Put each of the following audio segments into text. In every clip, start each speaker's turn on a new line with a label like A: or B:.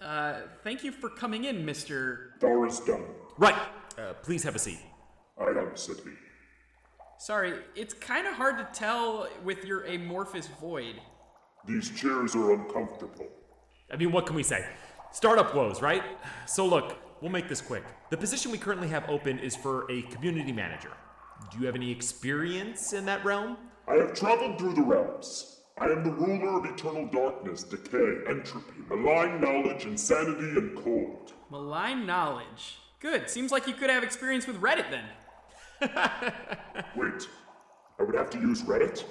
A: Uh, thank you for coming in, Mr.
B: Thor is done.
C: Right. Uh, please have a seat.
B: I am City.
A: Sorry, it's kind of hard to tell with your amorphous void.
B: These chairs are uncomfortable.
C: I mean, what can we say? Startup woes, right? So, look, we'll make this quick. The position we currently have open is for a community manager. Do you have any experience in that realm?
B: I have traveled through the realms. I am the ruler of eternal darkness, decay, entropy, malign knowledge, insanity, and cold.
A: Malign knowledge. Good. Seems like you could have experience with Reddit then.
B: Wait, I would have to use Reddit?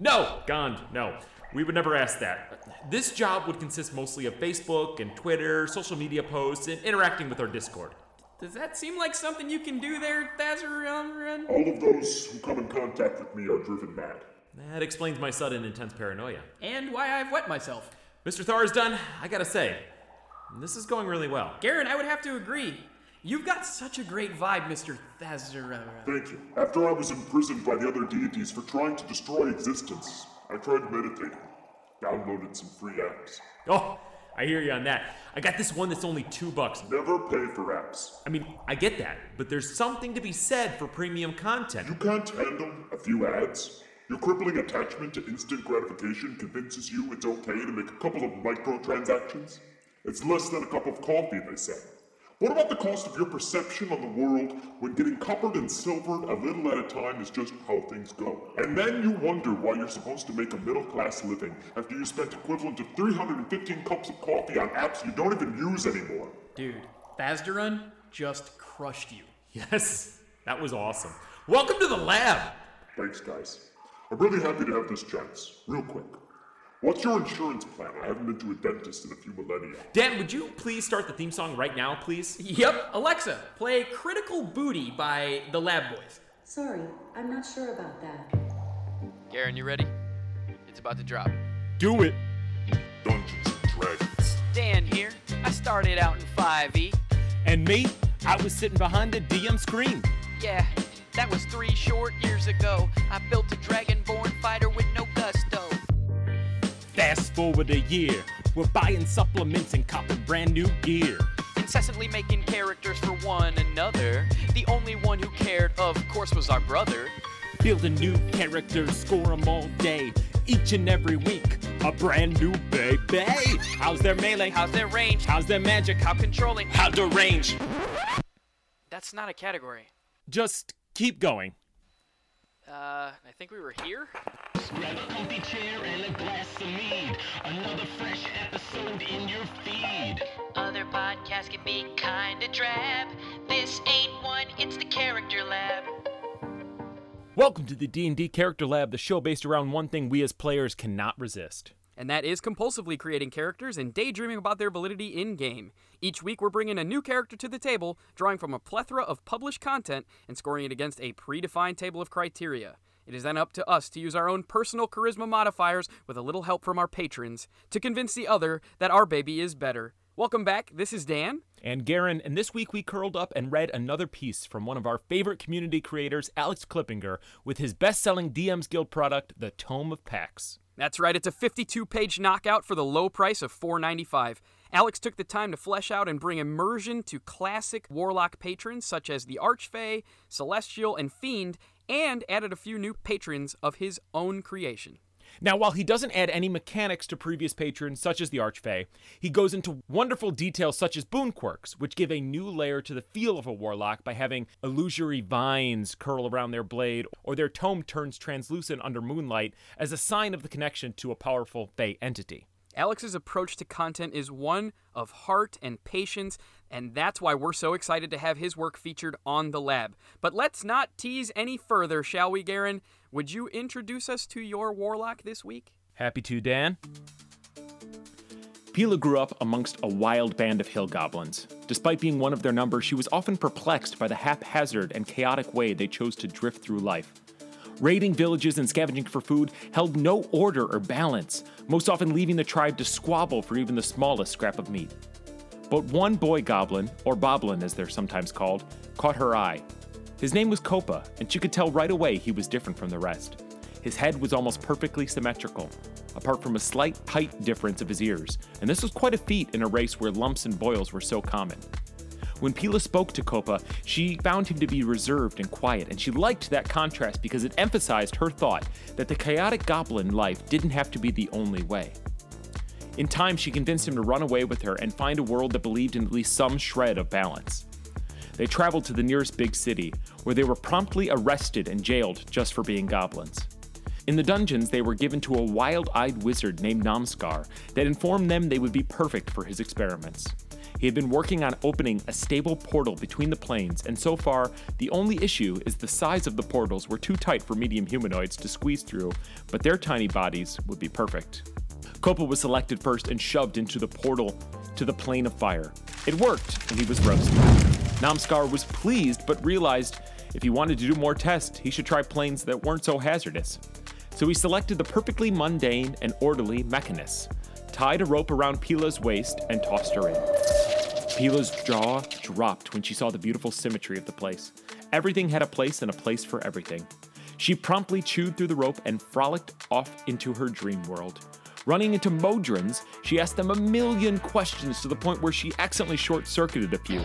C: No, Gond, no. We would never ask that. This job would consist mostly of Facebook and Twitter, social media posts, and interacting with our Discord.
A: Does that seem like something you can do there, Tharizdun?
B: All of those who come in contact with me are driven mad.
C: That explains my sudden intense paranoia.
A: And why I've wet myself.
C: Mr. Tharizdun, I gotta say, this is going really well.
A: Garen, I would have to agree. You've got such a great vibe, Mr. Tharizdun.
B: Thank you. After I was imprisoned by the other deities for trying to destroy existence, I tried meditating. Downloaded some free apps.
C: Oh, I hear you on that. I got this one that's only two bucks.
B: Never pay for apps.
C: I mean, I get that, but there's something to be said for premium content.
B: You can't handle a few ads? Your crippling attachment to instant gratification convinces you it's okay to make a couple of microtransactions? It's less than a cup of coffee, they say. What about the cost of your perception on the world when getting coppered and silvered a little at a time is just how things go? And then you wonder why you're supposed to make a middle class living after you spent equivalent to 315 cups of coffee on apps you don't even use anymore.
A: Dude, Tharizdun just crushed you.
C: Yes, that was awesome. Welcome to the lab.
B: Thanks, guys. I'm really happy to have this chance. Real quick. What's your insurance plan? I haven't been to a dentist in a few millennia.
C: Dan, would you please start the theme song right now, please?
A: Yep, Alexa, play Critical Booty by the Lab Boys.
D: Sorry, I'm not sure about that.
E: Garen, you ready? It's about to drop.
C: Do it.
B: Dungeons and Dragons.
E: Dan here. I started out in 5e.
F: And me, I was sitting behind the DM screen.
E: Yeah, that was three short years ago. I built a dragonborn fighter with no gusto.
F: Fast forward a year, we're buying supplements and copping brand new gear.
E: Incessantly making characters for one another. The only one who cared, of course, was our brother.
F: Building new characters, score 'em all day. Each and every week, a brand new baby. How's their melee?
E: How's their range?
F: How's their magic?
E: How controlling?
F: How deranged?
E: That's not a category.
F: Just keep going.
E: Uh, I think we were here?
G: Grab a comfy chair and a glass of mead. Another fresh episode in your feed.
H: Other podcasts can be kinda drab. This ain't one, it's the Character Lab.
F: Welcome to the D&D Character Lab, the show based around one thing we as players cannot resist.
A: And that is compulsively creating characters and daydreaming about their validity in game. Each week, we're bringing a new character to the table, drawing from a plethora of published content and scoring it against a predefined table of criteria. It is then up to us to use our own personal charisma modifiers with a little help from our patrons to convince the other that our baby is better. Welcome back. This is Dan.
F: And Garen, and this week we curled up and read another piece from one of our favorite community creators, Alex Klippinger, with his best selling DM's Guild product, The Tome of Pacts.
A: That's right, it's a 52 page knockout for the low price of $4.95. Alex took the time to flesh out and bring immersion to classic Warlock patrons such as the Archfey, Celestial, and Fiend, and added a few new patrons of his own creation.
F: Now, while he doesn't add any mechanics to previous patrons, such as the Archfey, he goes into wonderful details such as boon quirks, which give a new layer to the feel of a warlock by having illusory vines curl around their blade, or their tome turns translucent under moonlight as a sign of the connection to a powerful Fey entity.
A: Alex's approach to content is one of heart and patience, and that's why we're so excited to have his work featured on the lab. But let's not tease any further, shall we, Garen? Would you introduce us to your warlock this week?
F: Happy to, Dan. Pila grew up amongst a wild band of hill goblins. Despite being one of their number, she was often perplexed by the haphazard and chaotic way they chose to drift through life. Raiding villages and scavenging for food held no order or balance, most often leaving the tribe to squabble for even the smallest scrap of meat. But one boy goblin, or boblin as they're sometimes called, caught her eye. His name was Copa, and she could tell right away he was different from the rest. His head was almost perfectly symmetrical, apart from a slight height difference of his ears, and this was quite a feat in a race where lumps and boils were so common. When Pila spoke to Copa, she found him to be reserved and quiet, and she liked that contrast because it emphasized her thought that the chaotic goblin life didn't have to be the only way. In time, she convinced him to run away with her and find a world that believed in at least some shred of balance. They traveled to the nearest big city, where they were promptly arrested and jailed just for being goblins. In the dungeons, they were given to a wild eyed wizard named Namskar that informed them they would be perfect for his experiments. He had been working on opening a stable portal between the planes, and so far, the only issue is the size of the portals were too tight for medium humanoids to squeeze through, but their tiny bodies would be perfect. Copa was selected first and shoved into the portal to the plane of fire. It worked, and he was roasted. Namskar was pleased, but realized if he wanted to do more tests, he should try planes that weren't so hazardous. So he selected the perfectly mundane and orderly Mechanus, tied a rope around Pila's waist, and tossed her in. Pila's jaw dropped when she saw the beautiful symmetry of the place. Everything had a place and a place for everything. She promptly chewed through the rope and frolicked off into her dream world. Running into Modrons, she asked them a million questions to the point where she accidentally short circuited a few.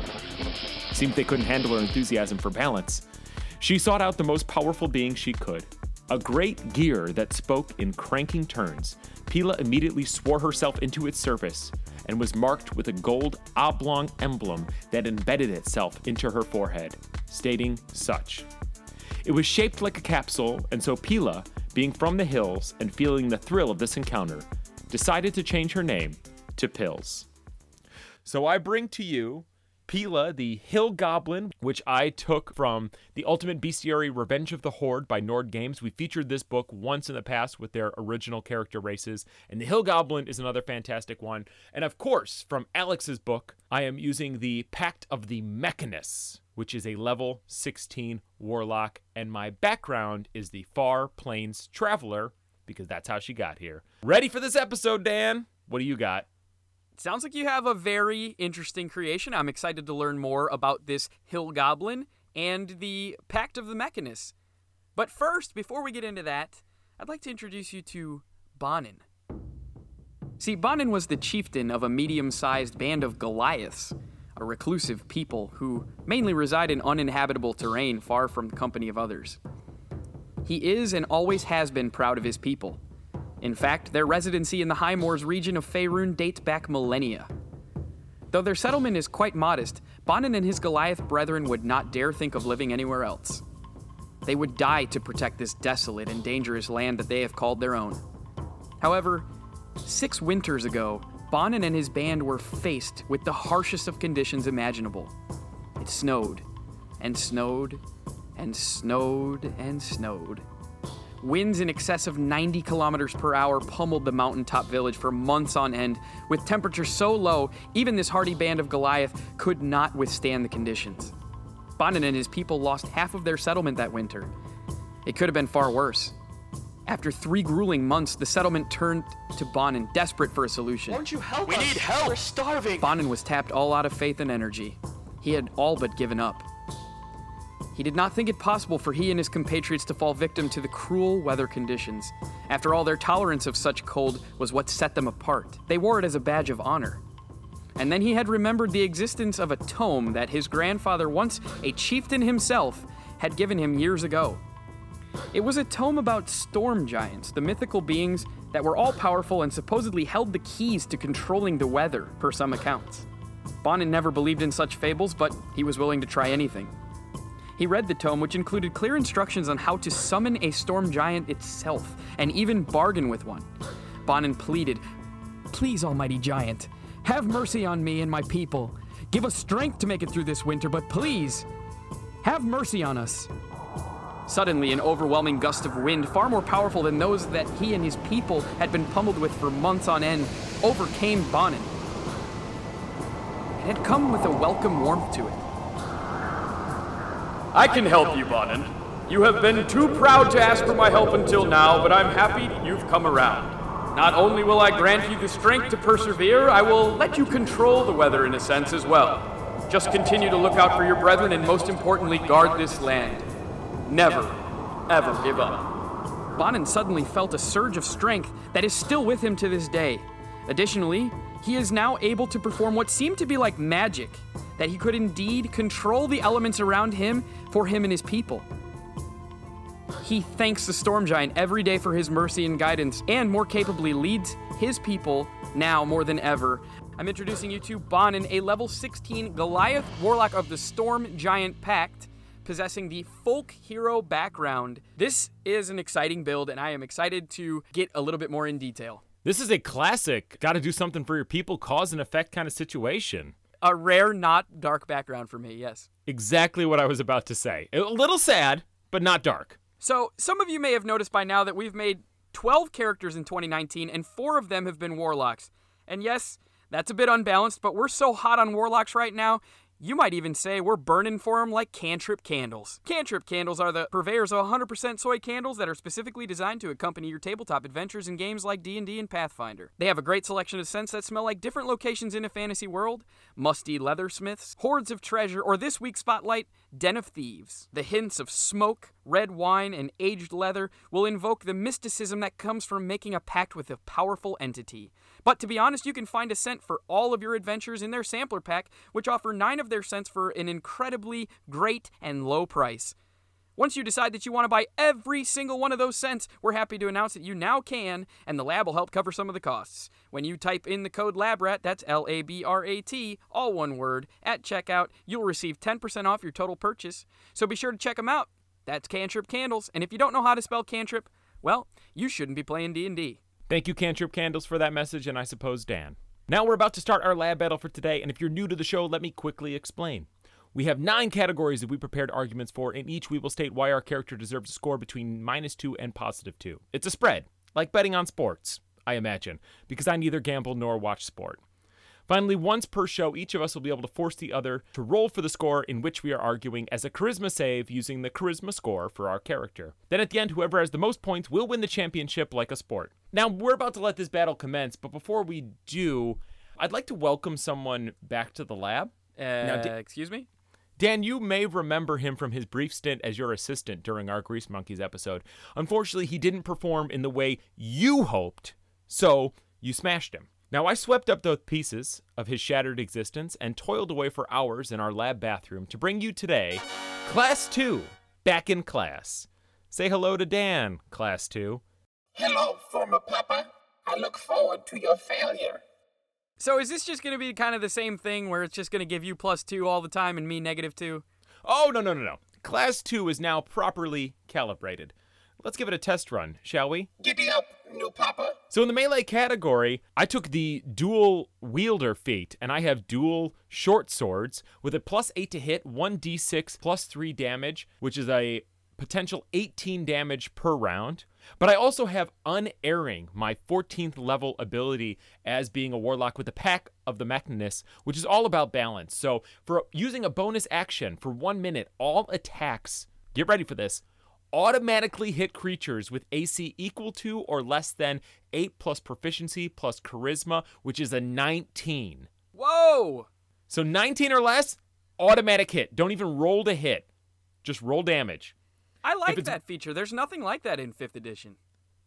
F: Seemed they couldn't handle her enthusiasm for balance. She sought out the most powerful being she could a great gear that spoke in cranking turns. Pila immediately swore herself into its service and was marked with a gold oblong emblem that embedded itself into her forehead, stating such. It was shaped like a capsule, and so Pila, being from the hills and feeling the thrill of this encounter, decided to change her name to Pills. So I bring to you Pila, the Hill Goblin, which I took from The Ultimate Bestiary Revenge of the Horde by Nord Games. We featured this book once in the past with their original character races, and the Hill Goblin is another fantastic one. And of course, from Alex's book, I am using the Pact of the Mechanus, which is a level 16 warlock, and my background is the Far Plains Traveler, because that's how she got here. Ready for this episode, Dan? What do you got?
A: Sounds like you have a very interesting creation. I'm excited to learn more about this Hill Goblin and the Pact of the Mechanus. But first, before we get into that, I'd like to introduce you to Bonin. See, Bonin was the chieftain of a medium sized band of Goliaths, a reclusive people who mainly reside in uninhabitable terrain far from the company of others. He is and always has been proud of his people. In fact, their residency in the High Moors region of Faerun dates back millennia. Though their settlement is quite modest, Bonin and his Goliath brethren would not dare think of living anywhere else. They would die to protect this desolate and dangerous land that they have called their own. However, six winters ago, Bonin and his band were faced with the harshest of conditions imaginable. It snowed, and snowed, and snowed, and snowed. Winds in excess of 90 kilometers per hour pummeled the mountaintop village for months on end, with temperatures so low, even this hardy band of Goliath could not withstand the conditions. Bonin and his people lost half of their settlement that winter. It could have been far worse. After three grueling months, the settlement turned to Bonin, desperate for a solution.
I: Won't you help
E: We
I: us?
E: need help.
I: We're starving.
A: Bonin was tapped all out of faith and energy. He had all but given up. He did not think it possible for he and his compatriots to fall victim to the cruel weather conditions. After all, their tolerance of such cold was what set them apart. They wore it as a badge of honor. And then he had remembered the existence of a tome that his grandfather, once a chieftain himself, had given him years ago. It was a tome about storm giants, the mythical beings that were all powerful and supposedly held the keys to controlling the weather, per some accounts. Bonin never believed in such fables, but he was willing to try anything. He read the tome, which included clear instructions on how to summon a storm giant itself, and even bargain with one. Bonin pleaded, Please, Almighty Giant, have mercy on me and my people. Give us strength to make it through this winter, but please, have mercy on us. Suddenly, an overwhelming gust of wind, far more powerful than those that he and his people had been pummeled with for months on end, overcame Bonin. It had come with a welcome warmth to it.
J: I can help you, Bonin. You have been too proud to ask for my help until now, but I'm happy you've come around. Not only will I grant you the strength to persevere, I will let you control the weather in a sense as well. Just continue to look out for your brethren and most importantly, guard this land. Never, ever give up.
A: Bonin suddenly felt a surge of strength that is still with him to this day. Additionally, he is now able to perform what seemed to be like magic, that he could indeed control the elements around him for him and his people. He thanks the Storm Giant every day for his mercy and guidance, and more capably leads his people now more than ever. I'm introducing you to Bonin, a level 16 Goliath Warlock of the Storm Giant Pact, possessing the folk hero background. This is an exciting build, and I am excited to get a little bit more in detail.
F: This is a classic, gotta do something for your people, cause and effect kind of situation.
A: A rare, not dark background for me, yes.
F: Exactly what I was about to say. A little sad, but not dark.
A: So, some of you may have noticed by now that we've made 12 characters in 2019, and four of them have been warlocks. And yes, that's a bit unbalanced, but we're so hot on warlocks right now, you might even say we're burning for them like cantrip candles. Cantrip candles are the purveyors of 100% soy candles that are specifically designed to accompany your tabletop adventures in games like D&D and Pathfinder. They have a great selection of scents that smell like different locations in a fantasy world, musty leathersmiths, hoards of treasure, or this week's spotlight, den of thieves. The hints of smoke, red wine, and aged leather will invoke the mysticism that comes from making a pact with a powerful entity. But to be honest, you can find a scent for all of your adventures in their sampler pack, which offer nine of their scents for an incredibly great and low price. Once you decide that you want to buy every single one of those scents, we're happy to announce that you now can, and the lab will help cover some of the costs. When you type in the code LABRAT, that's L A B R A T, all one word, at checkout, you'll receive 10% off your total purchase. So be sure to check them out. That's Cantrip Candles, and if you don't know how to spell cantrip, well, you shouldn't be playing D&D.
F: Thank you, Cantrip Candles, for that message, and I suppose Dan. Now we're about to start our lab battle for today, and if you're new to the show, let me quickly explain. We have nine categories that we prepared arguments for, and each we will state why our character deserves a score between minus two and positive two. It's a spread, like betting on sports, I imagine, because I neither gamble nor watch sport. Finally, once per show, each of us will be able to force the other to roll for the score in which we are arguing as a charisma save using the charisma score for our character. Then at the end, whoever has the most points will win the championship like a sport. Now, we're about to let this battle commence, but before we do, I'd like to welcome someone back to the lab.
A: Uh,
F: Now, di-
A: excuse me?
F: Dan, you may remember him from his brief stint as your assistant during our Grease Monkeys episode. Unfortunately, he didn't perform in the way you hoped, so you smashed him. Now, I swept up the pieces of his shattered existence and toiled away for hours in our lab bathroom to bring you today Class 2, back in class. Say hello to Dan, Class 2.
I: Hello, former Papa. I look forward to your failure.
A: So is this just going to be kind of the same thing where it's just going to give you plus two all the time and me negative two?
F: Oh, no, no, no, no. Class 2 is now properly calibrated. Let's give it a test run, shall we?
I: Giddy up, new Papa.
F: So in the melee category, I took the dual wielder feat, and I have dual short swords with a plus 8 to hit, 1d6 plus 3 damage, which is a potential 18 damage per round. But I also have Unerring, my 14th level ability as being a warlock with the Pact of the Mechanus, which is all about balance. So for using a bonus action for one minute, all attacks, get ready for this, automatically hit creatures with AC equal to or less than 8 plus proficiency plus charisma, which is a 19.
A: Whoa!
F: So 19 or less, automatic hit. Don't even roll to hit. Just roll damage.
A: I like that feature. There's nothing like that in 5th edition.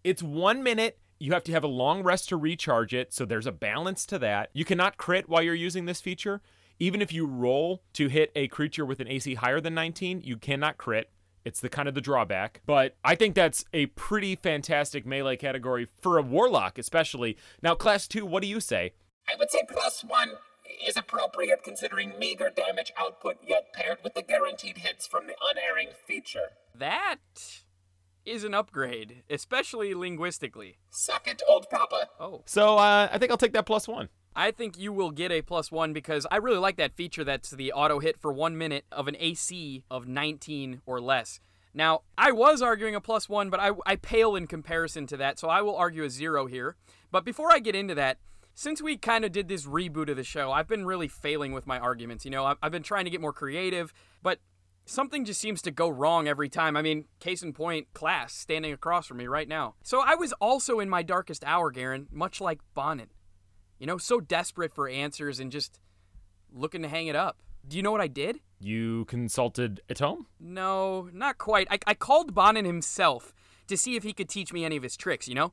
F: It's one minute. You have to have a long rest to recharge it, so there's a balance to that. You cannot crit while you're using this feature. Even if you roll to hit a creature with an AC higher than 19, you cannot crit. It's the kind of the drawback. But I think that's a pretty fantastic melee category for a warlock, especially. Now, class two, what do you say?
I: I would say plus one is appropriate considering meager damage output, yet paired with the guaranteed hits from the unerring feature.
A: That is an upgrade, especially linguistically.
I: Suck it, old Papa.
A: Oh.
F: So uh, I think I'll take that plus one.
A: I think you will get a plus one because I really like that feature that's the auto hit for one minute of an AC of 19 or less. Now, I was arguing a plus one, but I, I pale in comparison to that, so I will argue a zero here. But before I get into that, since we kind of did this reboot of the show, I've been really failing with my arguments. You know, I've, been trying to get more creative, but something just seems to go wrong every time. I mean, case in point, class standing across from me right now. So I was also in my darkest hour, Garen, much like Bonin. You know, so desperate for answers and just looking to hang it up. Do you know what I did?
F: You consulted Atome?
A: No, not quite. I, I called Bonin himself to see if he could teach me any of his tricks, you know?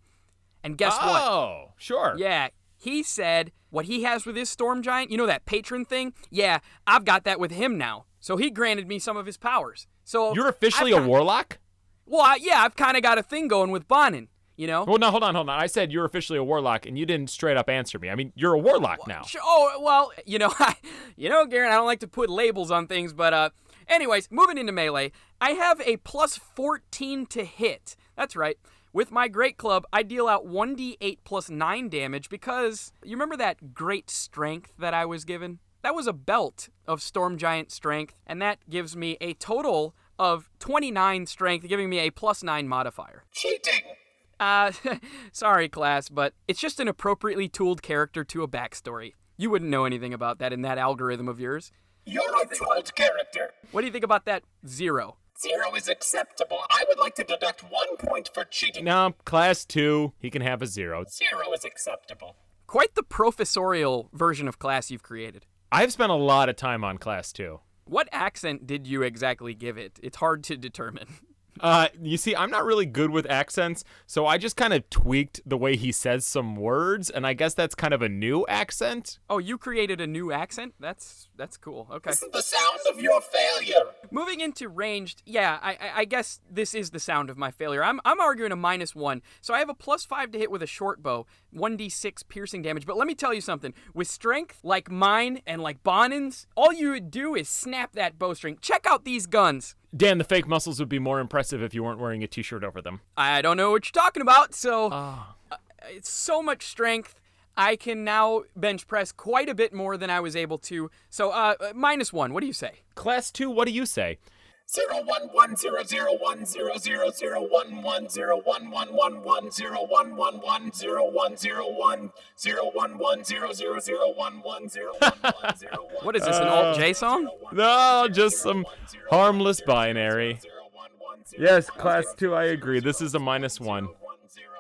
A: And guess what?
F: Oh, sure.
A: Yeah, he said what he has with his storm giant, you know that patron thing? Yeah, I've got that with him now. So he granted me some of his powers. So
F: You're officially
A: I've
F: a
A: got-
F: warlock?
A: Well, I, yeah, I've kind of got a thing going with Bonin, you know?
F: Well, no, hold on, hold on. I said you're officially a warlock, and you didn't straight up answer me. I mean, you're a warlock now.
A: Sure- Oh, well, you know, you know, Garen, I don't like to put labels on things, but uh anyways, moving into melee, I have a plus 14 to hit. That's right. With my great club, I deal out 1d8 plus 9 damage because you remember that great strength that I was given? That was a belt of Storm Giant strength, and that gives me a total of 29 strength, giving me a plus 9 modifier.
I: Cheating!
A: Uh, sorry, class, but it's just an appropriately tooled character to a backstory. You wouldn't know anything about that in that algorithm of yours.
I: You're a tooled character.
A: What do you think about that zero?
I: Zero is acceptable. I would like to deduct one point for cheating.
F: No, class two, he can have a zero.
I: Zero is acceptable.
A: Quite the professorial version of class you've created.
F: I've spent a lot of time on class two.
A: What accent did you exactly give it? It's hard to determine.
F: Uh, you see, I'm not really good with accents, so I just kind of tweaked the way he says some words, and I guess that's kind of a new accent.
A: Oh, you created a new accent? That's that's cool. Okay.
I: This is the sound of your failure.
A: Moving into ranged, yeah, I, I, I guess this is the sound of my failure. I'm, I'm arguing a minus one, so I have a plus five to hit with a short bow, 1d6 piercing damage. But let me tell you something: with strength like mine and like Bonin's, all you would do is snap that bowstring. Check out these guns.
F: Dan, the fake muscles would be more impressive if you weren't wearing a t-shirt over them.
A: I don't know what you're talking about, so uh, it's so much strength. I can now bench press quite a bit more than I was able to. So, uh, uh, minus one. What do you say?
F: Class two, what do you say?
I: Zero one one zero zero one zero zero zero one one zero one one one one zero one one one zero one zero one zero one one zero zero zero one one zero one one zero one.
A: What is this, an alt J song?
F: No, just some harmless binary. Yes, class two, I agree. This is a minus one.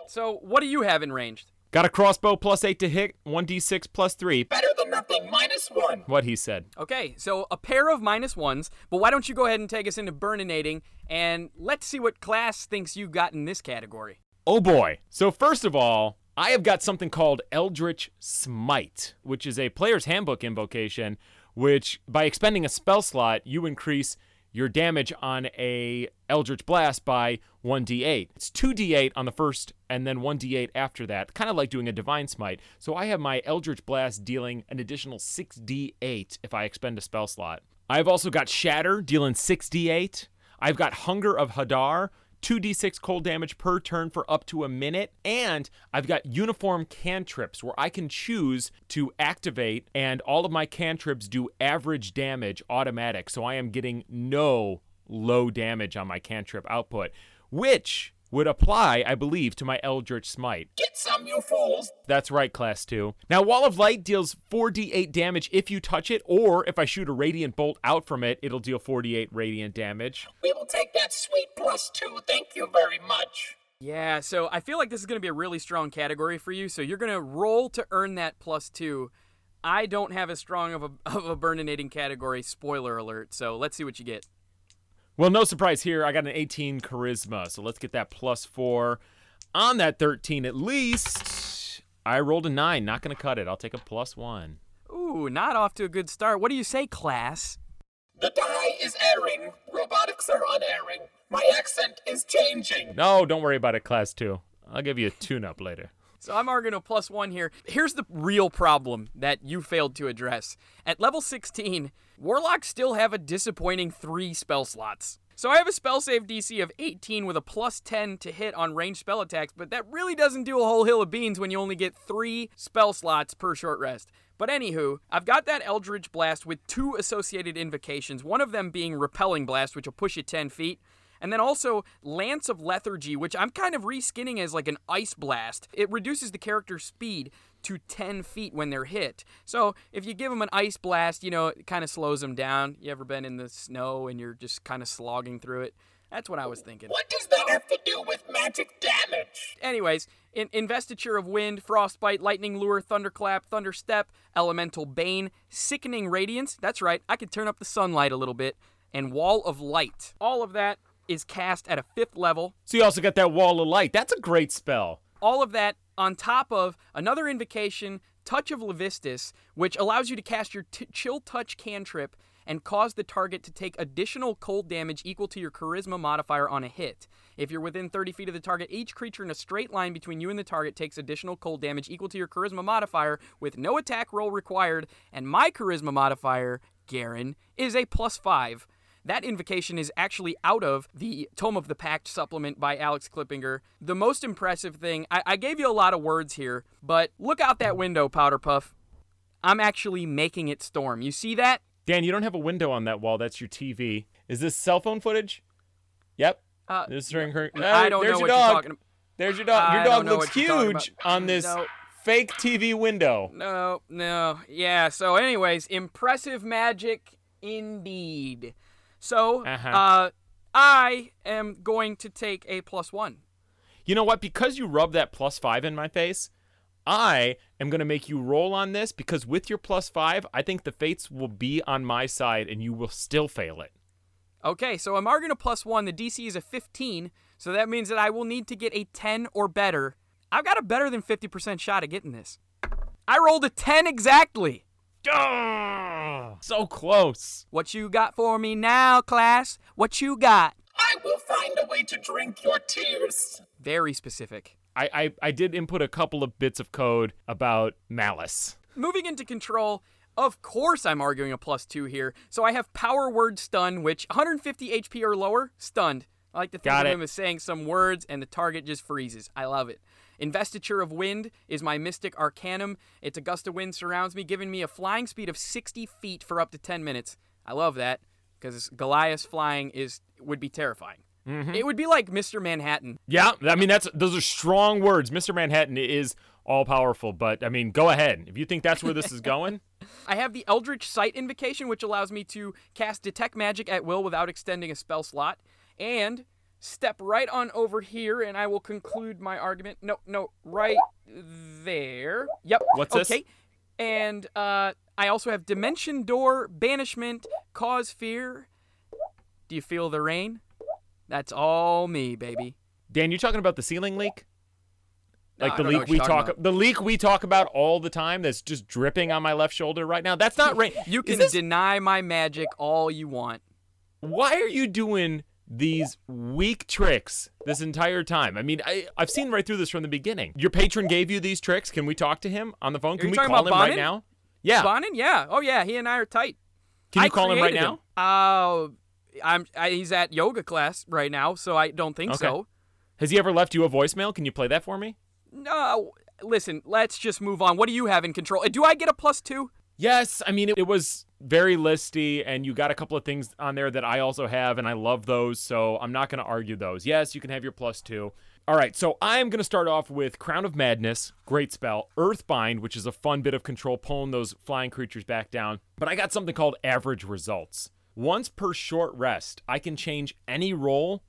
A: So, what do you have in ranged?
F: Got a crossbow plus eight to hit, 1d6 plus three.
I: Better than nothing. Minus one.
F: What he said.
A: Okay, so a pair of minus ones, but why don't you go ahead and take us into burninating and let's see what class thinks you got in this category.
F: Oh boy. So, first of all, I have got something called Eldritch Smite, which is a player's handbook invocation, which by expending a spell slot, you increase your damage on a Eldritch Blast by 1d8. It's 2d8 on the first and then 1d8 after that, kind of like doing a Divine Smite. So I have my Eldritch Blast dealing an additional 6d8 if I expend a spell slot. I've also got Shatter dealing 6d8. I've got Hunger of Hadar, 2d6 cold damage per turn for up to a minute. And I've got uniform cantrips where I can choose to activate, and all of my cantrips do average damage automatic. So I am getting no low damage on my cantrip output, which would apply, I believe, to my Eldritch Smite.
I: Get some, you fools.
F: That's right, Class 2. Now, Wall of Light deals 4d8 damage if you touch it, or if I shoot a Radiant Bolt out from it, it'll deal 48 Radiant damage.
I: We will take that sweet plus two. Thank you very much.
A: Yeah, so I feel like this is going to be a really strong category for you, so you're going to roll to earn that plus two. I don't have as strong of a, of a burninating category, spoiler alert, so let's see what you get.
F: Well, no surprise here. I got an 18 charisma, so let's get that plus four. On that 13 at least, I rolled a nine. Not going to cut it. I'll take a plus one.
A: Ooh, not off to a good start. What do you say, class?
I: The die is erring. Robotics are unerring. My accent is changing.
F: No, don't worry about it, class two. I'll give you a tune up later.
A: So I'm arguing a plus one here. Here's the real problem that you failed to address. At level 16, Warlocks still have a disappointing three spell slots. So I have a spell save DC of 18 with a plus 10 to hit on ranged spell attacks, but that really doesn't do a whole hill of beans when you only get three spell slots per short rest. But anywho, I've got that Eldritch Blast with two associated invocations, one of them being Repelling Blast, which will push you 10 feet, and then also Lance of Lethargy, which I'm kind of reskinning as like an ice blast. It reduces the character's speed to 10 feet when they're hit. So if you give them an ice blast, you know, it kind of slows them down. You ever been in the snow and you're just kind of slogging through it? That's what I was thinking.
I: What does that have to do with magic damage?
A: Anyways, in Investiture of Wind, Frostbite, Lightning Lure, Thunderclap, Thunderstep, Elemental Bane, Sickening Radiance. That's right, I could turn up the sunlight a little bit. And Wall of Light. All of that is cast at a fifth level.
F: So you also got that wall of light. That's a great spell.
A: All of that on top of another invocation, Touch of Levistus, which allows you to cast your t- Chill Touch cantrip and cause the target to take additional cold damage equal to your charisma modifier on a hit. If you're within 30 feet of the target, each creature in a straight line between you and the target takes additional cold damage equal to your charisma modifier with no attack roll required, and my charisma modifier, Garen, is a plus 5. That invocation is actually out of the Tome of the Pact supplement by Alex Klippinger. The most impressive thing, I, I gave you a lot of words here, but look out that window, Powder Puff. I'm actually making it storm. You see that?
F: Dan, you don't have a window on that wall. That's your TV. Is this cell phone footage? Yep.
A: Uh,
F: This is ring-
A: I don't
F: There's
A: know
F: your
A: what
F: dog.
A: you're talking about.
F: There's your dog. Your dog looks
A: what you're talking
F: huge on this
A: No.
F: fake TV window.
A: No, no. Yeah, so anyways, impressive magic indeed. So,
F: Uh-huh.
A: uh I am going to take a plus 1.
F: You know what? Because you rubbed that plus five in my face, I am going to make you roll on this because with your plus five, I think the fates will be on my side and you will still fail it.
A: Okay, so I'm arguing a plus 1. The DC is a 15, so that means that I will need to get a 10 or better. I've got a better than 50% shot at getting this. I rolled a 10 exactly.
F: Ah, so close.
A: What you got for me now, class? What you got?
I: I will find a way to drink your tears.
A: Very specific.
F: I, I, I did input a couple of bits of code about malice.
A: Moving into control, of course I'm arguing a plus two here. So I have power word stun, which 150 HP or lower, stunned. I like to think
F: Got
A: of
F: it.
A: him as saying some words and the target just freezes. I love it. Investiture of Wind is my Mystic Arcanum. Its a gust of wind surrounds me, giving me a flying speed of 60 feet for up to 10 minutes. I love that because Goliath flying is would be terrifying.
F: Mm-hmm.
A: It would be like Mr. Manhattan.
F: Yeah, I mean that's those are strong words. Mr. Manhattan is all powerful, but I mean, go ahead. If you think that's where this is going,
A: I have the Eldritch Sight invocation, which allows me to cast Detect Magic at will without extending a spell slot. And step right on over here, and I will conclude my argument. No, no, right there. Yep.
F: What's this?
A: okay. And uh, I also have Dimension Door, Banishment, Cause Fear. Do you feel the rain? That's all me, baby.
F: Dan, you talking about the ceiling leak? Like
A: I
F: the leak we talk
A: about.
F: the leak we talk about all the time that's just dripping on my left shoulder right now. That's not rain.
A: You can
F: this-
A: deny my magic all you want.
F: why are you doing these weak tricks this entire time? I mean, I, I've seen right through this from the beginning. Your patron gave you these tricks. Can we talk to him on the phone? Can we call him
A: about
F: right now? Yeah.
A: Bonin? Yeah. Oh, yeah. He and I are tight.
F: Can you
A: I
F: call him right
A: created
F: now?
A: Uh, I'm. I, he's at yoga class right now, so I don't think
F: Okay.
A: so.
F: Has he ever left you a voicemail? Can you play that for me?
A: No. Listen, let's just move on. What do you have in control? Uh, Do I get a plus two?
F: Yes, I mean it, it was very listy, and you got a couple of things on there that I also have, and I love those, so I'm not going to argue those. Yes, you can have your plus two. All right, so I'm going to start off with Crown of Madness, great spell. Earthbind, which is a fun bit of control, pulling those flying creatures back down. But I got something called Average Results. Once per short rest, I can change any roll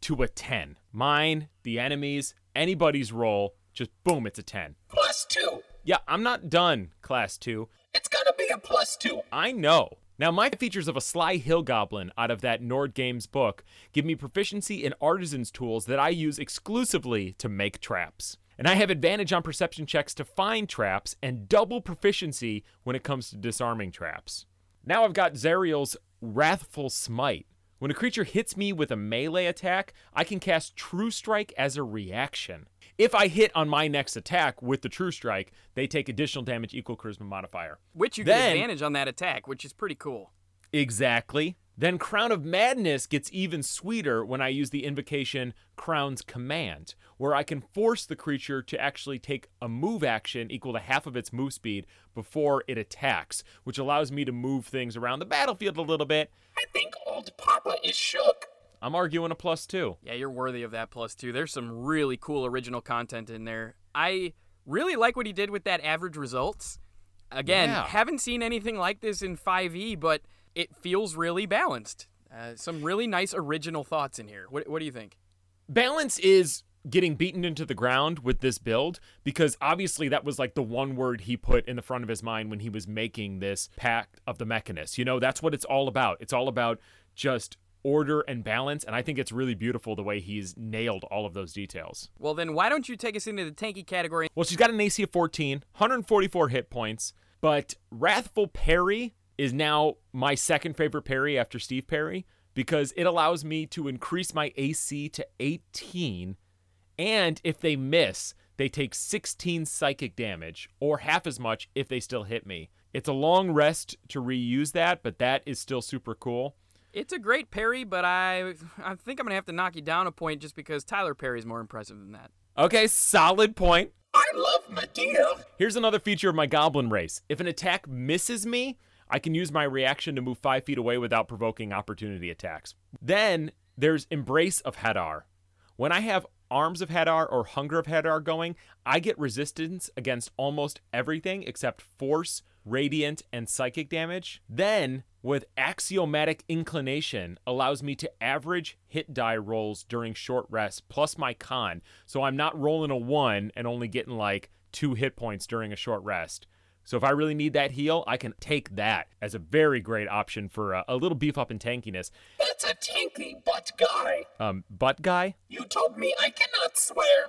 F: to a 10. Mine, the enemy's, anybody's roll, just boom, it's a 10.
I: Plus two.
F: Yeah, I'm not done, Class 2.
I: It's gonna be a plus two.
F: I know. Now, my features of a Sly Hill Goblin out of that Nord Games book give me proficiency in artisan's tools that I use exclusively to make traps. And I have advantage on perception checks to find traps and double proficiency when it comes to disarming traps. Now I've got Zariel's Wrathful Smite. When a creature hits me with a melee attack, I can cast True Strike as a reaction. If I hit on my next attack with the True Strike, they take additional damage equal charisma modifier.
A: Which you get advantage on that attack, which is pretty cool.
F: Exactly. Then Crown of Madness gets even sweeter when I use the invocation Crown's Command, where I can force the creature to actually take a move action equal to half of its move speed before it attacks, which allows me to move things around the battlefield a little bit.
I: I think old Papa is shook.
F: I'm arguing a plus two.
A: Yeah, you're worthy of that plus two. There's some really cool original content in there. I really like what he did with that average results. Again,
F: Yeah.
A: haven't seen anything like this in 5e, but it feels really balanced. Uh, some really nice original thoughts in here. What, what do you think?
F: Balance is getting beaten into the ground with this build because obviously that was like the one word he put in the front of his mind when he was making this pact of the Mechanus. You know, that's what it's all about. It's all about just order and balance, and I think it's really beautiful the way he's nailed all of those details.
A: Well, then why don't you take us into the tanky category?
F: Well, she's got an AC of 14, 144 hit points, but Wrathful Parry is now my second favorite parry after Steve Perry because it allows me to increase my AC to 18, and if they miss, they take 16 psychic damage, or half as much if they still hit me. It's a long rest to reuse that, but that is still super cool.
A: It's a great parry, but I I think I'm gonna have to knock you down a point just because Tyler Perry's more impressive than that.
F: Okay, solid point.
I: I love Madea.
F: Here's another feature of my goblin race. If an attack misses me, I can use my reaction to move five feet away without provoking opportunity attacks. Then there's Embrace of Hadar. When I have Arms of Hadar or Hunger of Hadar going, I get resistance against almost everything except Force, Radiant, and Psychic damage. Then, with Axiomatic Inclination, allows me to average hit die rolls during short rest plus my con, so I'm not rolling a 1 and only getting like 2 hit points during a short rest. So if I really need that heal, I can take that as a very great option for a, a little beef up in tankiness.
I: That's a tanky butt guy.
F: Um, butt guy,
I: You told me I cannot swear.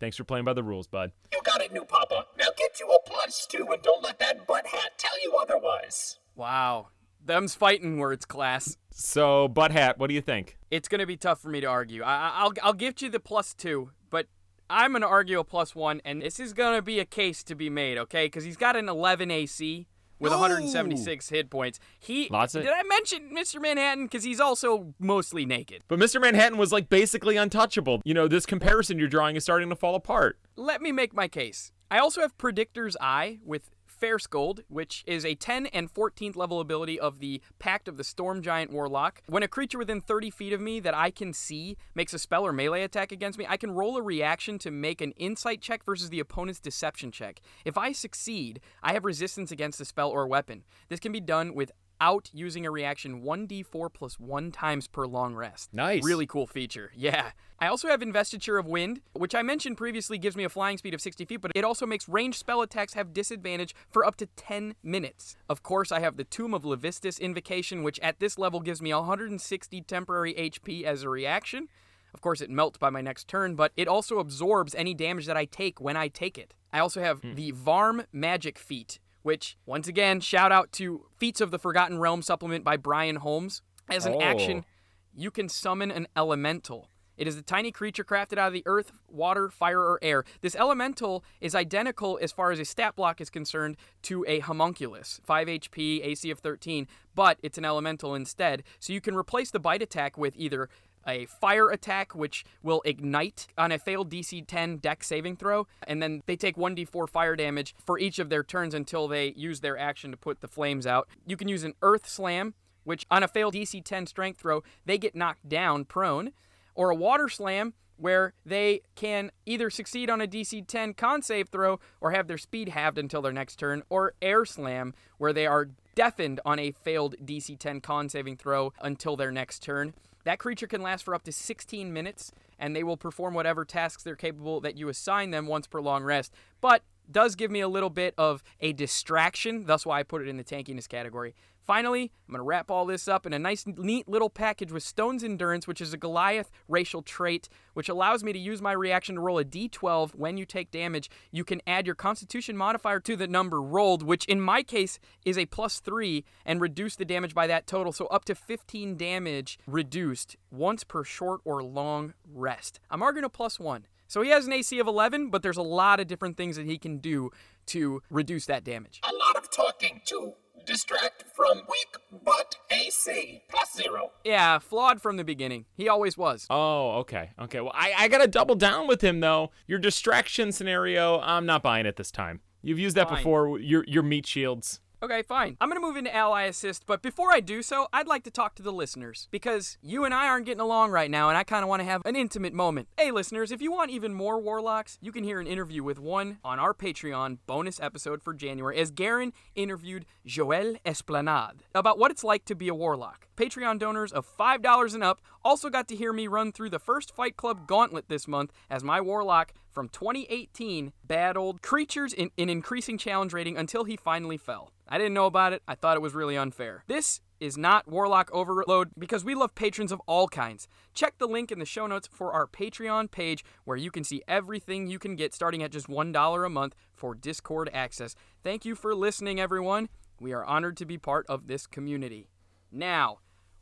F: Thanks for playing by the rules, bud.
I: You got it, new papa. Now get you a plus two and don't let that butt hat tell you otherwise.
A: Wow, them's fighting words, class.
F: So, butt hat, what do you think?
A: It's gonna be tough for me to argue. I, I- I'll I'll give you the plus two, but I'm gonna argue a plus one, and this is gonna be a case to be made, okay? Because he's got an 11 AC with 176 hit points. He
F: Lots of-
A: did I mention Mr. Manhattan? Because he's also mostly naked.
F: But Mr. Manhattan was like basically untouchable. You know, this comparison you're drawing is starting to fall apart.
A: Let me make my case. I also have Predictor's Eye with Fair Scold, which is a 10 and 14th level ability of the Pact of the Storm Giant Warlock. When a creature within 30 feet of me that I can see makes a spell or melee attack against me, I can roll a reaction to make an insight check versus the opponent's deception check. If I succeed, I have resistance against the spell or weapon. This can be done without using a reaction 1d4 plus 1 times per long rest.
F: Nice.
A: Really cool feature. Yeah. I also have Investiture of Wind, which I mentioned previously gives me a flying speed of 60 feet, but it also makes ranged spell attacks have disadvantage for up to 10 minutes. Of course, I have the Tomb of Levistus Invocation, which at this level gives me 160 temporary HP as a reaction. Of course, it melts by my next turn, but it also absorbs any damage that I take when I take it. I also have hmm. the Varm Magic Feat, which, once again, shout out to Feats of the Forgotten Realm supplement by Brian Holmes. As an
F: Oh.
A: action, you can summon an elemental. It is a tiny creature crafted out of the earth, water, fire, or air. This elemental is identical as far as a stat block is concerned to a homunculus, 5 HP, AC of 13, but it's an elemental instead. So you can replace the bite attack with either a fire attack, which will ignite on a failed DC 10 Dex saving throw, and then they take 1d4 fire damage for each of their turns until they use their action to put the flames out. You can use an earth slam, which on a failed DC 10 strength throw, they get knocked down prone, or a water slam where they can either succeed on a DC 10 con save throw or have their speed halved until their next turn, or air slam where they are deafened on a failed DC 10 con saving throw until their next turn. That creature can last for up to 16 minutes, and they will perform whatever tasks they're capable that you assign them once per long rest. But does give me a little bit of a distraction, thus why I put it in the tankiness category. Finally, I'm going to wrap all this up in a nice, neat little package with Stone's Endurance, which is a Goliath racial trait, which allows me to use my reaction to roll a d12 when you take damage. You can add your Constitution modifier to the number rolled, which in my case is a plus 3, and reduce the damage by that total, so up to 15 damage reduced once per short or long rest. I'm arguing a plus 1. So he has an AC of 11, but there's a lot of different things that he can do to reduce that damage.
I: A lot of talking to distract from weak butt AC. Plus zero.
A: Yeah, flawed from the beginning. He always was.
F: Oh, okay. Okay. Well, I, I got to double down with him, though. Your distraction scenario, I'm not buying it this time. You've used that
A: Fine.
F: before. Your, your meat shields.
A: Okay, fine. I'm going to move into ally assist, but before I do so, I'd like to talk to the listeners because you and I aren't getting along right now, and I kind of want to have an intimate moment. Hey, listeners, if you want even more warlocks, you can hear an interview with one on our Patreon bonus episode for January as Garen interviewed Joël Esplanade about what it's like to be a warlock. Patreon donors of $5 and up Also got to hear me run through the first Fight Club gauntlet this month as my Warlock from 2018 battled creatures in an increasing challenge rating until he finally fell. I didn't know about it. I thought it was really unfair. This is not Warlock Overload because we love patrons of all kinds. Check the link in the show notes for our Patreon page where you can see everything you can get starting at just $1 a month for Discord access. Thank you for listening, everyone. We are honored to be part of this community. Now,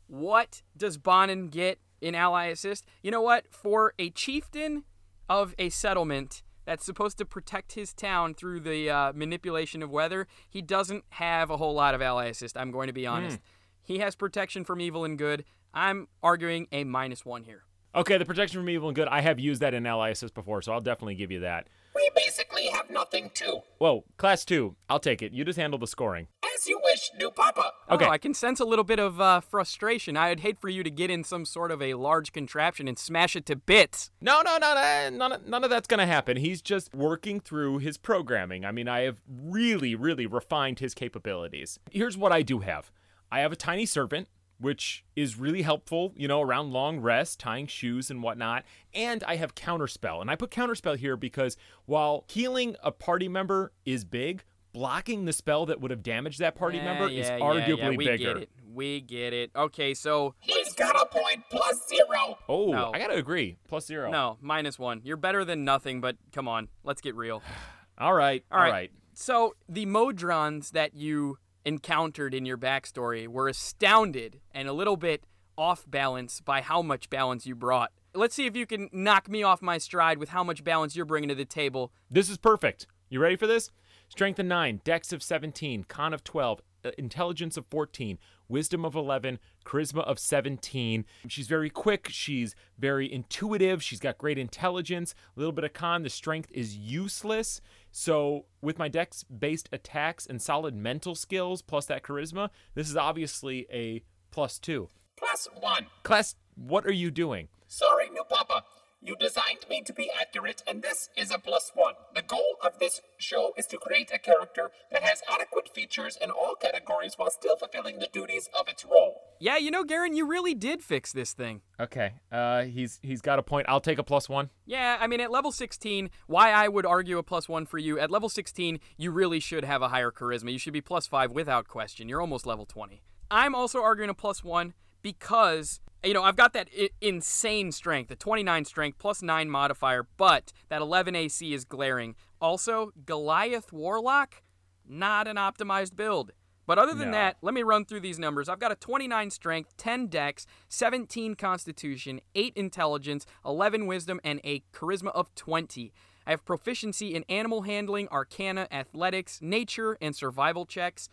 A: what does Bonin get in Ally Assist? You know what? For a chieftain of a settlement that's supposed to protect his town through the uh, manipulation of weather, he doesn't have a whole lot of Ally Assist. I'm going to be honest. He has protection from evil and good. I'm arguing a minus one here.
F: Okay, the protection from evil and good. I have used that in Ally Assist before, so I'll definitely give you that.
I: We basically have nothing too.
F: Whoa, class two. I'll take it. You just handle the scoring.
I: As you wish, new papa.
F: Okay.
A: Oh, I can sense a little bit of uh, frustration. I'd hate for you to get in some sort of a large contraption and smash it to bits.
F: No, no, no, no none, of- none of that's going to happen. He's just working through his programming. I mean, I have really, really refined his capabilities. Here's what I do have I have a tiny servant, which is really helpful, you know, around long rest, tying shoes and whatnot. And I have counterspell. And I put counterspell here because while healing a party member is big, blocking the spell that would have damaged that party
A: Yeah,
F: member
A: yeah,
F: is arguably
A: yeah, we
F: bigger.
A: get it. We get it. Okay, so
I: He's got a point plus zero.
F: Oh,
A: No.
F: I got to agree. Plus zero.
A: no, minus one. You're better than nothing, but come on, let's get real.
F: All right.
A: All right.
F: All right.
A: So the Modrons that you encountered in your backstory were astounded and a little bit off balance by how much balance you brought. Let's see if you can knock me off my stride with how much balance you're bringing to the table.
F: This is perfect. You ready for this? Strength of 9, Dex of 17, Con of 12, uh, Uh, intelligence of 14, Wisdom of 11, Charisma of 17. She's very quick. She's very intuitive. She's got great intelligence. A little bit of con. The strength is useless. So, with my Dex based attacks and solid mental skills plus that charisma, this is obviously a plus two.
I: Plus one.
F: Class, what are you doing?
I: Sorry, new papa. You designed me to be accurate, and this is a plus one. The goal of this show is to create a character that has adequate features in all categories while still fulfilling the duties of its role.
A: Yeah, you know, Garen, you really did fix this thing.
F: Okay. Uh he's he's got a point. I'll take a plus 1.
A: Yeah, I mean, at level 16, why I would argue a plus one for you, at level 16, you really should have a higher charisma. You should be plus five without question. You're almost level 20. I'm also arguing a plus one because, you know, I've got that I- insane strength, the 29 strength plus 9 modifier, but that 11 AC is glaring. Also, Goliath Warlock, not an optimized build. But other than
F: No.
A: that, let me run through these numbers. I've got a 29 strength, 10 dex, 17 constitution, 8 intelligence, 11 wisdom, and a charisma of 20. I have proficiency in animal handling, arcana, athletics, nature, and survival checks.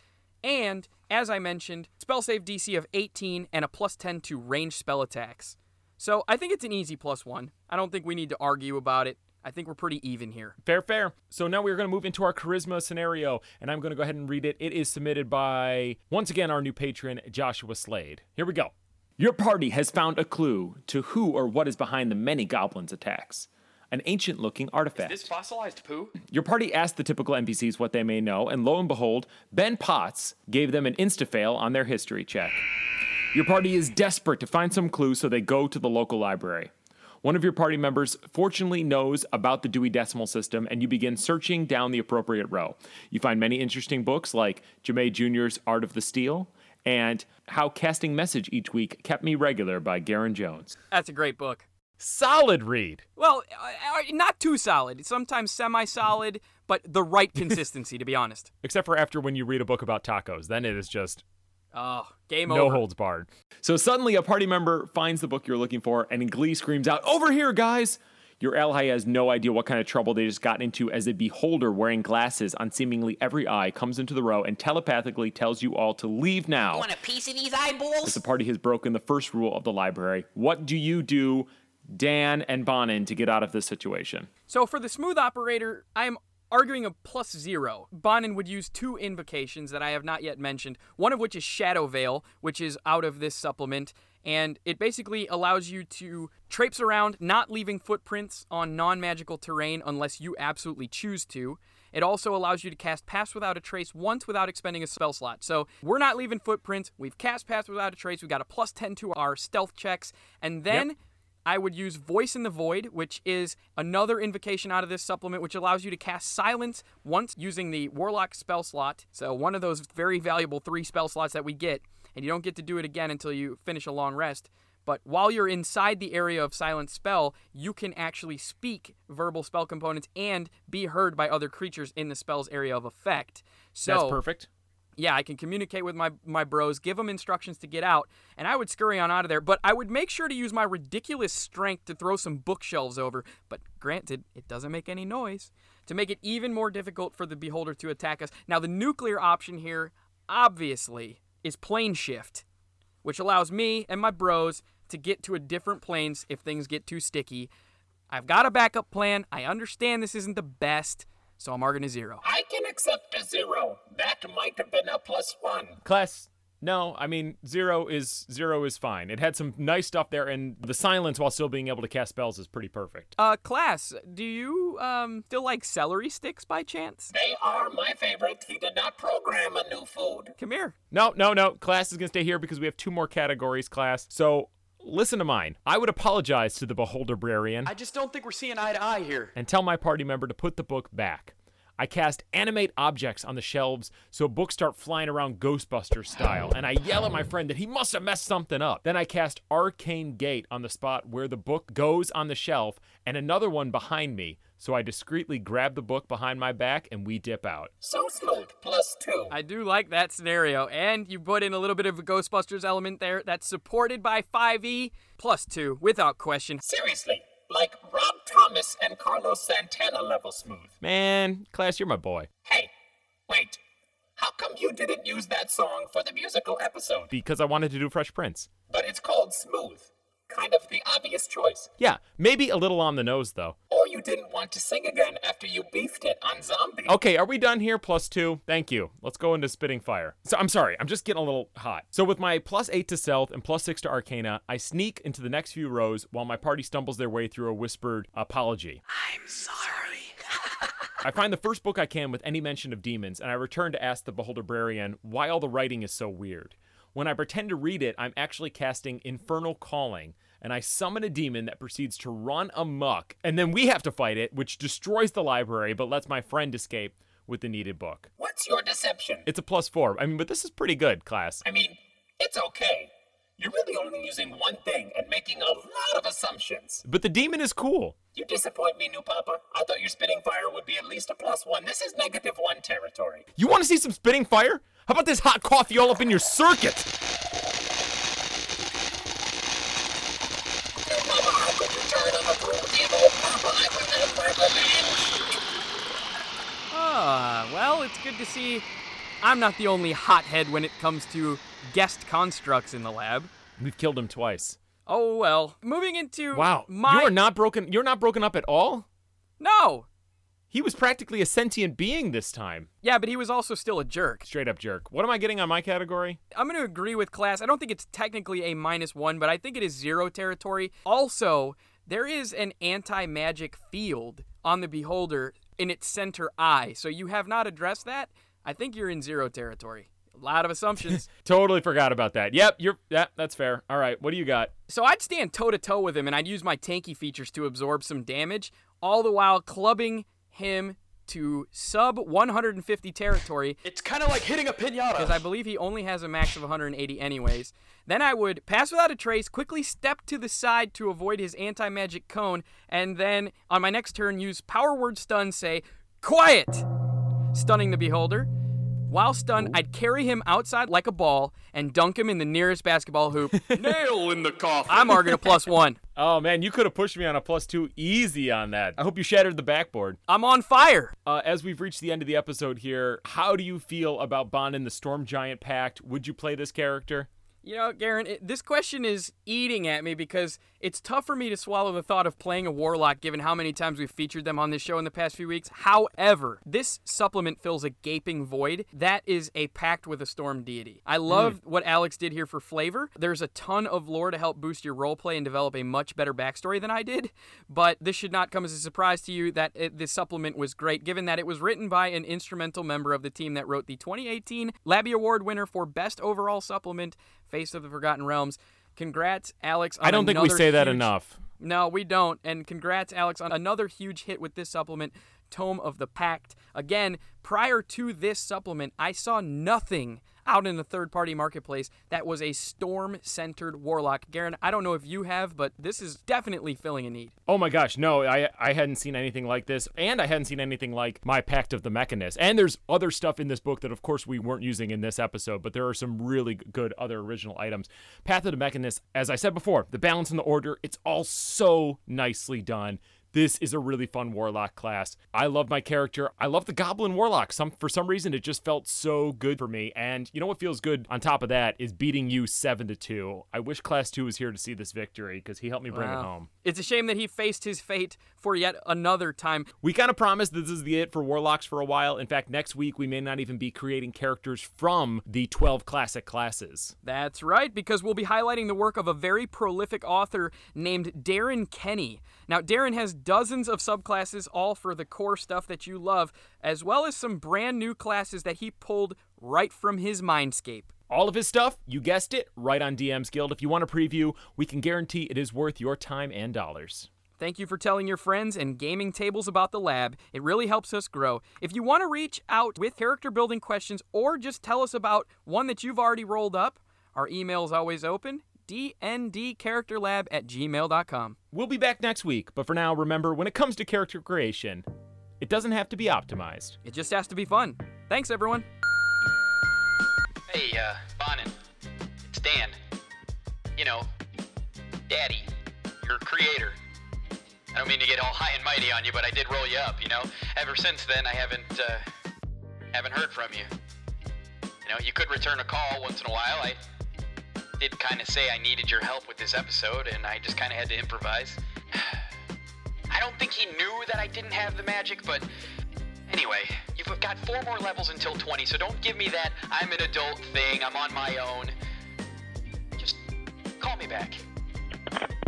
A: And, as I mentioned, spell save DC of 18 and a plus 10 to range spell attacks. So I think it's an easy plus one. I don't think we need to argue about it. I think we're pretty even here.
F: Fair, fair. So now we're going to move into our charisma scenario, and I'm going to go ahead and read it. It is submitted by, once again, our new patron, Joshua Slade. Here we go. Your party has found a clue to who or what is behind the many goblins' attacks. An ancient looking artifact.
E: Is this fossilized poo?
F: Your party asked the typical NPCs what they may know, and lo and behold, Ben Potts gave them an insta fail on their history check. Your party is desperate to find some clue, so they go to the local library. One of your party members fortunately knows about the Dewey Decimal System, and you begin searching down the appropriate row. You find many interesting books like Jemay Jr.'s Art of the Steel and How Casting Message Each Week Kept Me Regular by Garen Jones.
A: That's a great book.
F: Solid read.
A: Well, uh, uh, not too solid. Sometimes semi-solid, but the right consistency, to be honest.
F: Except for after when you read a book about tacos, then it is just
A: Oh, game
F: no
A: over.
F: No holds barred. So suddenly a party member finds the book you're looking for and in glee screams out, Over here, guys! Your ally has no idea what kind of trouble they just got into as a beholder wearing glasses on seemingly every eye comes into the row and telepathically tells you all to leave now.
H: Want a piece of these
F: As
H: eyeballs?
F: the party has broken the first rule of the library, what do you do, Dan and Bonin, to get out of this situation?
A: So for the smooth operator, I am arguing a plus zero. Bonin would use two invocations that I have not yet mentioned, one of which is Shadow Veil, which is out of this supplement, and it basically allows you to traipse around, not leaving footprints on non magical terrain unless you absolutely choose to. It also allows you to cast Pass Without a Trace once without expending a spell slot. So we're not leaving footprints. We've cast Pass Without a Trace. We've got a plus 10 to our stealth checks. And then I would use Voice in the Void, which is another invocation out of this supplement, which allows you to cast Silence once using the Warlock spell slot. So, one of those very valuable three spell slots that we get, and you don't get to do it again until you finish a long rest. But while you're inside the area of Silence spell, you can actually speak verbal spell components and be heard by other creatures in the spell's area of effect. So,
F: That's perfect.
A: Yeah, I can communicate with my my bros, give them instructions to get out, and I would scurry on out of there. But I would make sure to use my ridiculous strength to throw some bookshelves over. But granted, it doesn't make any noise to make it even more difficult for the beholder to attack us. Now, the nuclear option here, obviously, is plane shift, which allows me and my bros to get to a different planes if things get too sticky. I've got a backup plan. I understand this isn't the best, so I'm marking a zero.
I: I can accept a zero. That might have been a plus one.
F: Class, no, I mean zero is zero is fine. It had some nice stuff there, and the silence while still being able to cast spells is pretty perfect.
A: Uh, class, do you um still like celery sticks by chance?
I: They are my favorite. He did not program a new food.
A: Come here.
F: No, no, no. Class is gonna stay here because we have two more categories. Class, so listen to mine. I would apologize to the beholder brarian
E: I just don't think we're seeing eye to eye here.
F: and tell my party member to put the book back. I cast animate objects on the shelves so books start flying around Ghostbusters style, and I yell at my friend that he must have messed something up. Then I cast Arcane Gate on the spot where the book goes on the shelf, and another one behind me, so I discreetly grab the book behind my back and we dip out.
I: So smooth. Plus two.
A: I do like that scenario, and you put in a little bit of a Ghostbusters element there that's supported by 5e plus two, without question.
I: Seriously, like Rob Thomas and Carlos Santana level smooth.
F: Man, class, you're my boy.
I: Hey, wait. How come you didn't use that song for the musical episode?
F: Because I wanted to do Fresh Prince.
I: But it's called Smooth. Kind of the obvious choice.
F: Yeah, maybe a little on the nose though.
I: Or you didn't want to sing again after you beefed it on Zombie.
F: Okay, are we done here? Plus two. Thank you. Let's go into spitting fire. So I'm sorry, I'm just getting a little hot. So with my plus eight to stealth and plus six to arcana, I sneak into the next few rows while my party stumbles their way through a whispered apology.
E: I'm sorry.
F: I find the first book I can with any mention of demons, and I return to ask the Beholder Brarian why all the writing is so weird. When I pretend to read it, I'm actually casting Infernal Calling, and I summon a demon that proceeds to run amok, and then we have to fight it, which destroys the library but lets my friend escape with the needed book.
I: What's your deception?
F: It's a plus four. I mean, but this is pretty good, class.
I: I mean, it's okay. You're really only using one thing and making a lot of assumptions.
F: But the demon is cool.
I: You disappoint me, new Papa. I thought your spitting fire would be at least a plus one. This is negative one territory.
F: You want to see some spitting fire? How about this hot coffee all up in your circuit?
I: New Papa, how could you turn on a cruel evil? Papa, I will never believe.
A: Ah, well, it's good to see I'm not the only hothead when it comes to guest constructs in the lab.
F: We've killed him twice.
A: Oh well. Moving into
F: Wow,
A: my
F: you are not broken. You're not broken up at all.
A: No.
F: He was practically a sentient being this time.
A: Yeah, but he was also still a jerk.
F: Straight up jerk. What am I getting on my category?
A: I'm going to agree with class. I don't think it's technically a minus one, but I think it is zero territory. Also, there is an anti magic field on the beholder in its center eye. So you have not addressed that. I think you're in zero territory. A lot of assumptions.
F: Totally forgot about that. Yep, you're. Yeah, that's fair. All right, what do you got?
A: so I'd stand toe to toe with him and I'd use my tanky features to absorb some damage, all the while clubbing him to sub 150 territory
E: It's kind of like hitting a pinata.
A: because I believe he only has a max of 180 anyways. Then I would pass without a trace, quickly step to the side to avoid his anti magic cone, and then on my next turn use power word stun, say, Quiet! Stunning the beholder. While stunned, I'd carry him outside like a ball and dunk him in the nearest basketball hoop.
J: Nail in the coffin.
A: I'm arguing a plus one.
F: Oh man, you could have pushed me on a plus two easy on that. I hope you shattered the backboard.
A: I'm on fire.
F: Uh, as we've reached the end of the episode here, how do you feel about Bonin and the Storm Giant Pact? Would you play this character?
A: You know, Garen, it, this question is eating at me because it's tough for me to swallow the thought of playing a warlock given how many times we've featured them on this show in the past few weeks. However, this supplement fills a gaping void. That is a pact with a storm deity. I hmm. love what Alex did here for flavor. There's a ton of lore to help boost your roleplay and develop a much better backstory than I did, but this should not come as a surprise to you that it, this supplement was great given that it was written by an instrumental member of the team that wrote the 2018 Labby Award winner for Best Overall Supplement, Face of the Forgotten Realms. Congrats, Alex. On
F: I don't think we say that enough.
A: No, we don't. And congrats, Alex, on another huge hit with this supplement, Tome of the Pact. Again, prior to this supplement, I saw nothing out in the third party marketplace that was a storm centered warlock. Garen, I don't know if you have, but this is definitely filling a need.
F: Oh my gosh, no, I I hadn't seen anything like this, and I hadn't seen anything like my Pact of the Mechanus. And there's other stuff in this book that, of course, we weren't using in this episode, but there are some really good other original items. Path of the Mechanus, as I said before, the balance and the order, it's all so nicely done. This is a really fun warlock class. I love my character. I love the goblin warlock. Some for some reason it just felt so good for me. And you know what feels good on top of that is beating you 7 to 2. I wish class 2 was here to see this victory cuz he helped me bring it home.
A: It's a shame that he faced his fate for yet another time.
F: We kind of promised this is the it for Warlocks for a while. In fact, next week we may not even be creating characters from the 12 classic classes.
A: That's right, because we'll be highlighting the work of a very prolific author named Darren Kenny. Now, Darren has dozens of subclasses, all for the core stuff that you love, as well as some brand new classes that he pulled right from his mindscape.
F: All of his stuff, you guessed it, right on DM's Guild. If you want a preview, we can guarantee it is worth your time and dollars.
A: Thank you for telling your friends and gaming tables about the lab. It really helps us grow. If you want to reach out with character building questions or just tell us about one that you've already rolled up, our email is always open dndcharacterlab at gmail.com.
F: We'll be back next week, but for now, remember when it comes to character creation, it doesn't have to be optimized.
A: It just has to be fun. Thanks, everyone.
E: Hey, uh, Bonin. It's Dan. You know, Daddy, your creator. I don't mean to get all high and mighty on you, but I did roll you up, you know? Ever since then, I haven't, uh, haven't heard from you. You know, you could return a call once in a while. I did kind of say I needed your help with this episode, and I just kind of had to improvise. I don't think he knew that I didn't have the magic, but Anyway, you've got four more levels until 20, so don't give me that I'm an adult thing, I'm on my own. Just call me back.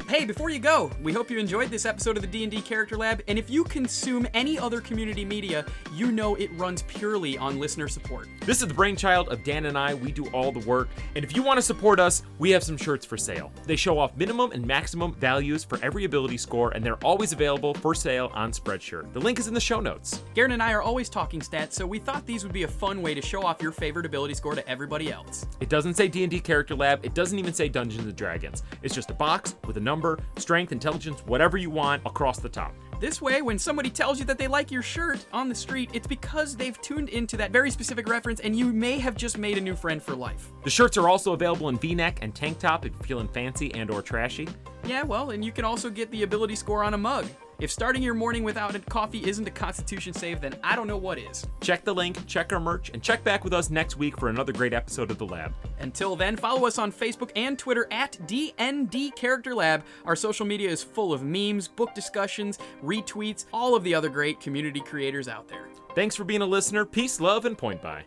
A: Hey, before you go, we hope you enjoyed this episode of the D&D Character Lab, and if you consume any other community media, you know it runs purely on listener support.
F: This is the brainchild of Dan and I. We do all the work. And if you want to support us, we have some shirts for sale. They show off minimum and maximum values for every ability score, and they're always available for sale on Spreadshirt. The link is in the show notes.
A: Garen and I are always talking stats, so we thought these would be a fun way to show off your favorite ability score to everybody else.
F: It doesn't say D&D Character Lab. It doesn't even say Dungeons and Dragons. It's just a box with a number, strength, intelligence, whatever you want across the top.
A: This way, when somebody tells you that they like your shirt on the street, it's because they've tuned into that very specific reference and you may have just made a new friend for life.
F: The shirts are also available in V-neck and tank top if you're feeling fancy and or trashy.
A: Yeah, well, and you can also get the ability score on a mug. If starting your morning without a coffee isn't a constitution save, then I don't know what is.
F: Check the link, check our merch, and check back with us next week for another great episode of The Lab.
A: Until then, follow us on Facebook and Twitter at DND Character Lab. Our social media is full of memes, book discussions, retweets, all of the other great community creators out there.
F: Thanks for being a listener. Peace, love, and point buy.